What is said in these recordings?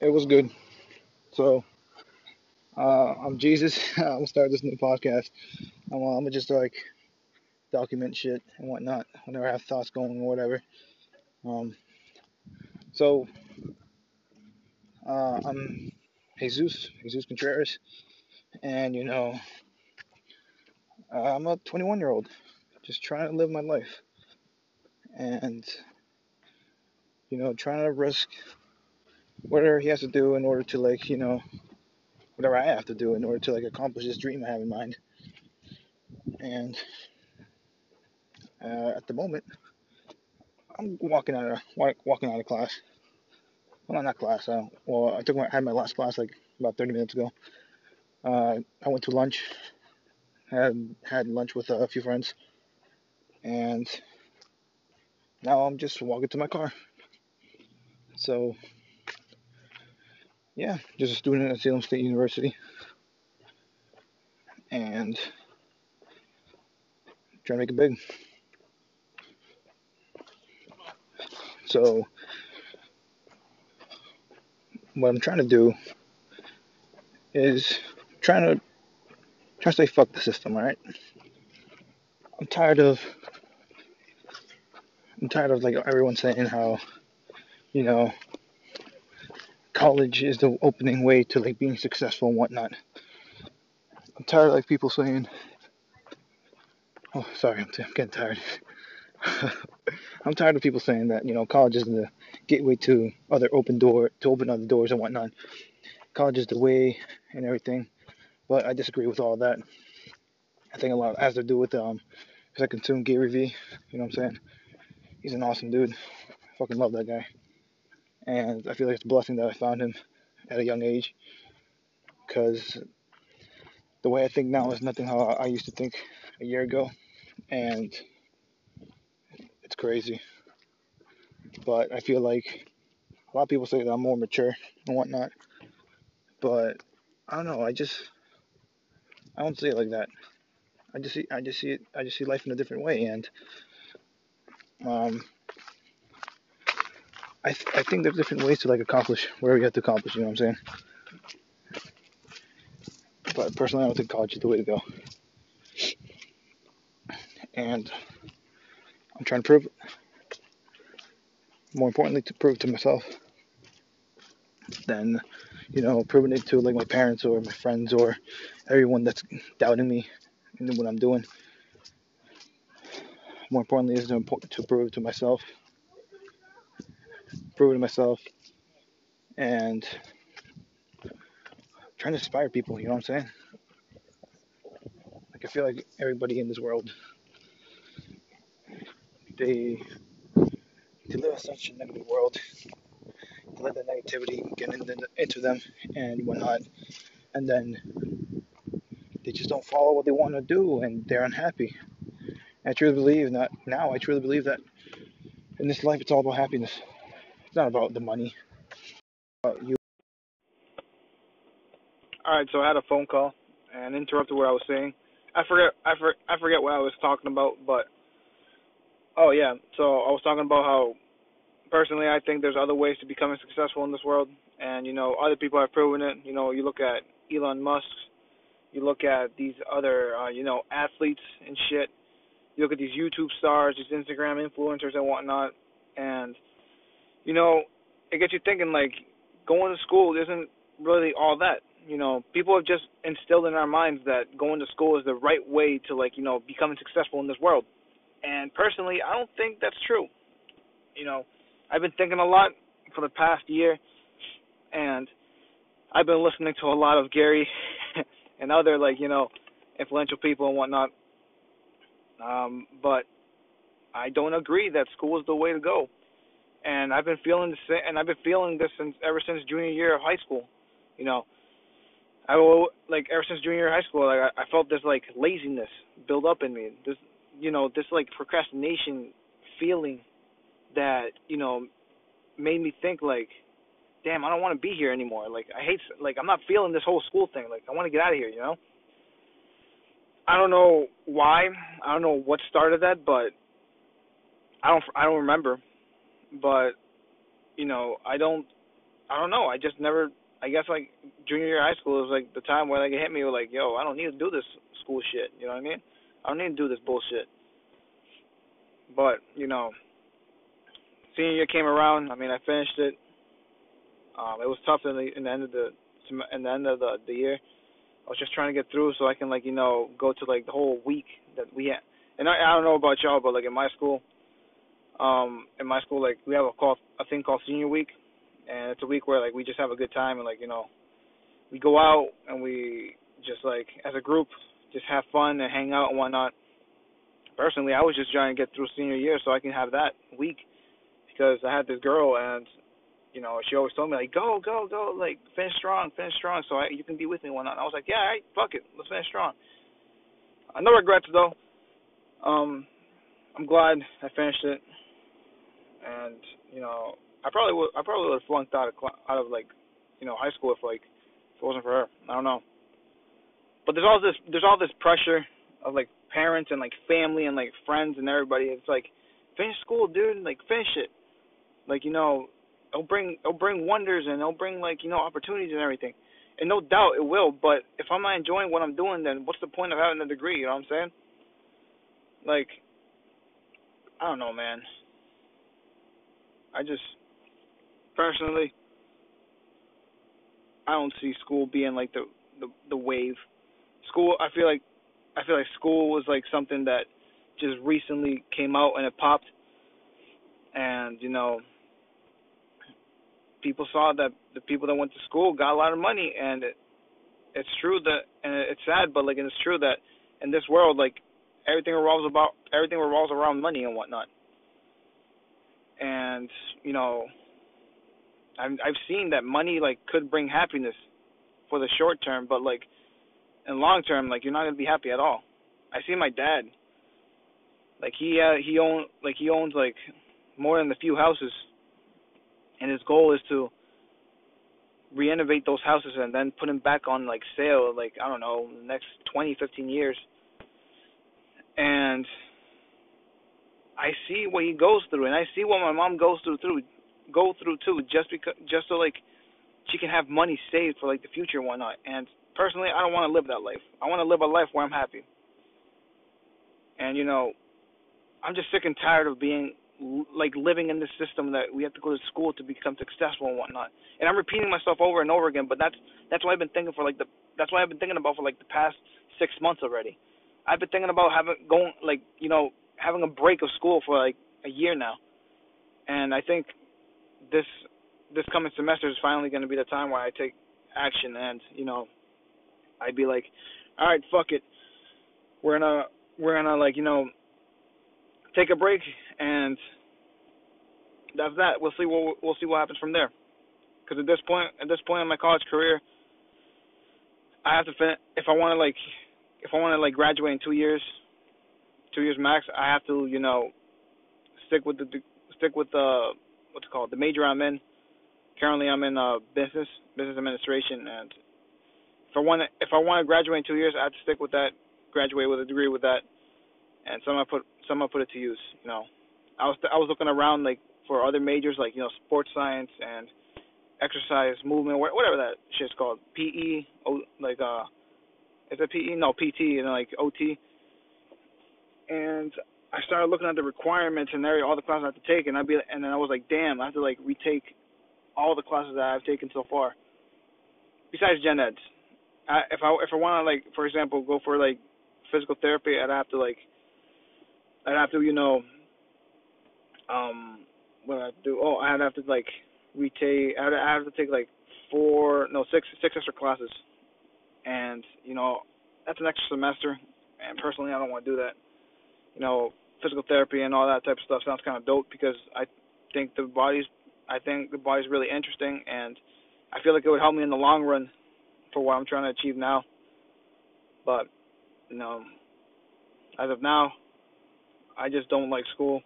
It was good. So, uh, I'm Jesus. I'm gonna start this new podcast. I'm, uh, I'm gonna just like document shit and whatnot whenever I have thoughts going or whatever. Um, so, uh, I'm Jesus, Jesus Contreras, and you know, I'm a 21 year old just trying to live my life and you know, trying to risk whatever he has to do in order to like, you know, whatever I have to do in order to like accomplish this dream I have in mind. And uh, at the moment, I'm walking out of walking out of class. Well, not class. Uh, well, I took my I had my last class like about 30 minutes ago. Uh, I went to lunch. Had had lunch with a few friends, and now I'm just walking to my car. So, yeah, just a student at Salem State University, and trying to make it big. So, what I'm trying to do is trying to trying to say fuck the system, alright? I'm tired of I'm tired of like everyone saying how, you know, college is the opening way to like being successful and whatnot. I'm tired of like people saying, oh, sorry, I'm, t- I'm getting tired. I'm tired of people saying that you know college is the gateway to other open door to open other doors and whatnot. College is the way and everything, but I disagree with all that. I think a lot has to do with um because I consume Gary Vee. You know what I'm saying? He's an awesome dude. I fucking love that guy, and I feel like it's a blessing that I found him at a young age because the way I think now is nothing how I used to think a year ago, and it's crazy. But I feel like a lot of people say that I'm more mature and whatnot, but I don't know. I just I don't see it like that. I just see I just see it I just see life in a different way, and um, I th- I think there's different ways to like accomplish whatever you have to accomplish. You know what I'm saying? But personally, I don't think college is the way to go, and I'm trying to prove. More importantly, to prove to myself than you know proving it to like my parents or my friends or everyone that's doubting me and what I'm doing. More importantly, is to, to prove to myself, prove it myself, and trying to inspire people. You know what I'm saying? Like I feel like everybody in this world, they they live in such a negative world. They let the negativity get into, into them and whatnot, and then they just don't follow what they want to do, and they're unhappy. I truly believe that now. I truly believe that in this life, it's all about happiness. It's not about the money. About you. All right, so I had a phone call and interrupted what I was saying. I forget. I for, I forget what I was talking about, but oh yeah. So I was talking about how personally I think there's other ways to becoming successful in this world, and you know other people have proven it. You know, you look at Elon Musk, you look at these other uh, you know athletes and shit you look at these YouTube stars, these Instagram influencers and whatnot, and you know, it gets you thinking like going to school isn't really all that. You know, people have just instilled in our minds that going to school is the right way to like, you know, becoming successful in this world. And personally, I don't think that's true. You know, I've been thinking a lot for the past year and I've been listening to a lot of Gary and other like, you know, influential people and whatnot um, but I don't agree that school is the way to go. And I've been feeling same, and I've been feeling this since ever since junior year of high school. You know, I will like ever since junior year of high school, like I, I felt this like laziness build up in me. This, you know, this like procrastination feeling that you know made me think like, damn, I don't want to be here anymore. Like I hate, like I'm not feeling this whole school thing. Like I want to get out of here. You know. I don't know why. I don't know what started that, but I don't I don't remember. But you know, I don't I don't know. I just never. I guess like junior year high school was like the time when like it hit me like, yo, I don't need to do this school shit. You know what I mean? I don't need to do this bullshit. But you know, senior year came around. I mean, I finished it. Um, it was tough in the in the end of the in the end of the the year. I was just trying to get through so I can like you know go to like the whole week that we had. And I, I don't know about y'all, but like in my school, um, in my school like we have a call a thing called senior week, and it's a week where like we just have a good time and like you know we go out and we just like as a group just have fun and hang out and whatnot. Personally, I was just trying to get through senior year so I can have that week because I had this girl and you know she always told me like go go go like finish strong finish strong so I, you can be with me and whatnot. And I was like yeah all right fuck it let's finish strong. I no regrets though. Um, I'm glad I finished it, and you know I probably would I probably would have flunked out of out of like you know high school if like if it wasn't for her. I don't know. But there's all this there's all this pressure of like parents and like family and like friends and everybody. It's like finish school, dude. Like finish it. Like you know, it'll bring it'll bring wonders and it'll bring like you know opportunities and everything. And no doubt it will. But if I'm not enjoying what I'm doing, then what's the point of having a degree? You know what I'm saying? Like, I don't know, man. I just personally, I don't see school being like the the the wave. School, I feel like, I feel like school was like something that just recently came out and it popped, and you know, people saw that the people that went to school got a lot of money, and it, it's true that, and it's sad, but like, and it's true that in this world, like, everything revolves about everything revolves around money and whatnot. And you know, I've I've seen that money like could bring happiness for the short term, but like in long term, like you're not gonna be happy at all. I see my dad. Like he uh, he own like he owns like more than a few houses, and his goal is to renovate those houses and then put them back on like sale like I don't know next twenty fifteen years. And I see what he goes through, and I see what my mom goes through through go through too, just because just so like she can have money saved for like the future and whatnot. And personally, I don't want to live that life. I want to live a life where I'm happy. And you know, I'm just sick and tired of being like living in this system that we have to go to school to become successful and whatnot. And I'm repeating myself over and over again, but that's that's what I've been thinking for like the that's what I've been thinking about for like the past six months already. I've been thinking about having going like you know having a break of school for like a year now, and I think this this coming semester is finally going to be the time where I take action and you know I'd be like, all right, fuck it, we're gonna we're gonna like you know take a break and that's that. We'll see what we'll see what happens from there. Because at this point, at this point in my college career, I have to fin- if I want to like if I want to like graduate in two years, two years max, I have to you know stick with the stick with the what's it called the major I'm in. Currently, I'm in uh, business business administration, and if I want to if I want to graduate in two years, I have to stick with that, graduate with a degree with that, and some I put some I put it to use. You know, I was I was looking around like for other majors like you know sports science and exercise movement whatever that shit's called PE like uh is it PE no PT and like OT and I started looking at the requirements and there all the classes I have to take and I'd be and then I was like damn I have to like retake all the classes that I've taken so far besides gen eds. I, if I if I want to like for example go for like physical therapy I'd have to like I'd have to you know um what I do oh I'd have to like retake I'd, I'd have to take like four no six six extra classes. And you know that's an extra semester and personally I don't want to do that you know physical therapy and all that type of stuff sounds kind of dope because I think the body's I think the body's really interesting and I feel like it would help me in the long run for what I'm trying to achieve now. But you know as of now I just don't like school.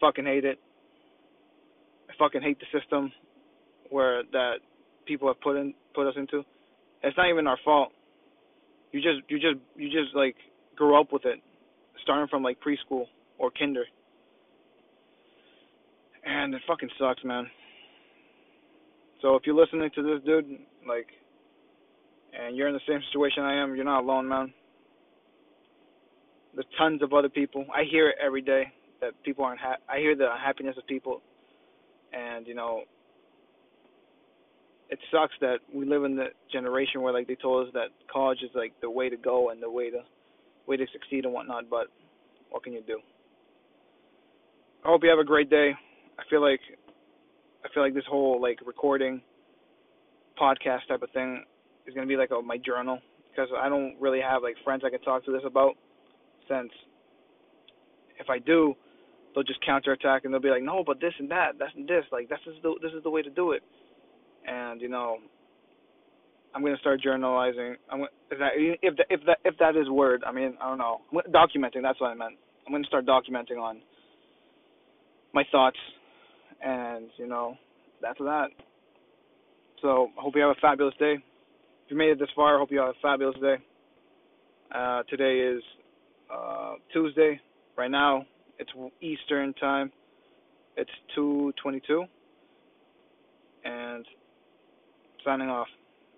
Fucking hate it. I fucking hate the system where that people have put in put us into. It's not even our fault. You just you just you just like grow up with it, starting from like preschool or kinder. And it fucking sucks, man. So if you're listening to this dude, like, and you're in the same situation I am, you're not alone, man. There's tons of other people. I hear it every day that people aren't. Ha- I hear the unhappiness of people, and you know, it sucks that we live in the generation where like they told us that college is like the way to go and the way to way to succeed and whatnot. But what can you do? I hope you have a great day. I feel like I feel like this whole like recording podcast type of thing is gonna be like a, my journal because I don't really have like friends I can talk to this about. Since if I do, they'll just counterattack and they'll be like, no, but this and that, that's and this, like this is the this is the way to do it. And you know, I'm gonna start journalizing. I'm if that if that if that if that is word, I mean I don't know, documenting. That's what I meant. I'm gonna start documenting on my thoughts, and you know, that's that. So I hope you have a fabulous day. If you made it this far, I hope you have a fabulous day. Uh, today is uh, Tuesday. Right now, it's Eastern time. It's 2:22, and signing off.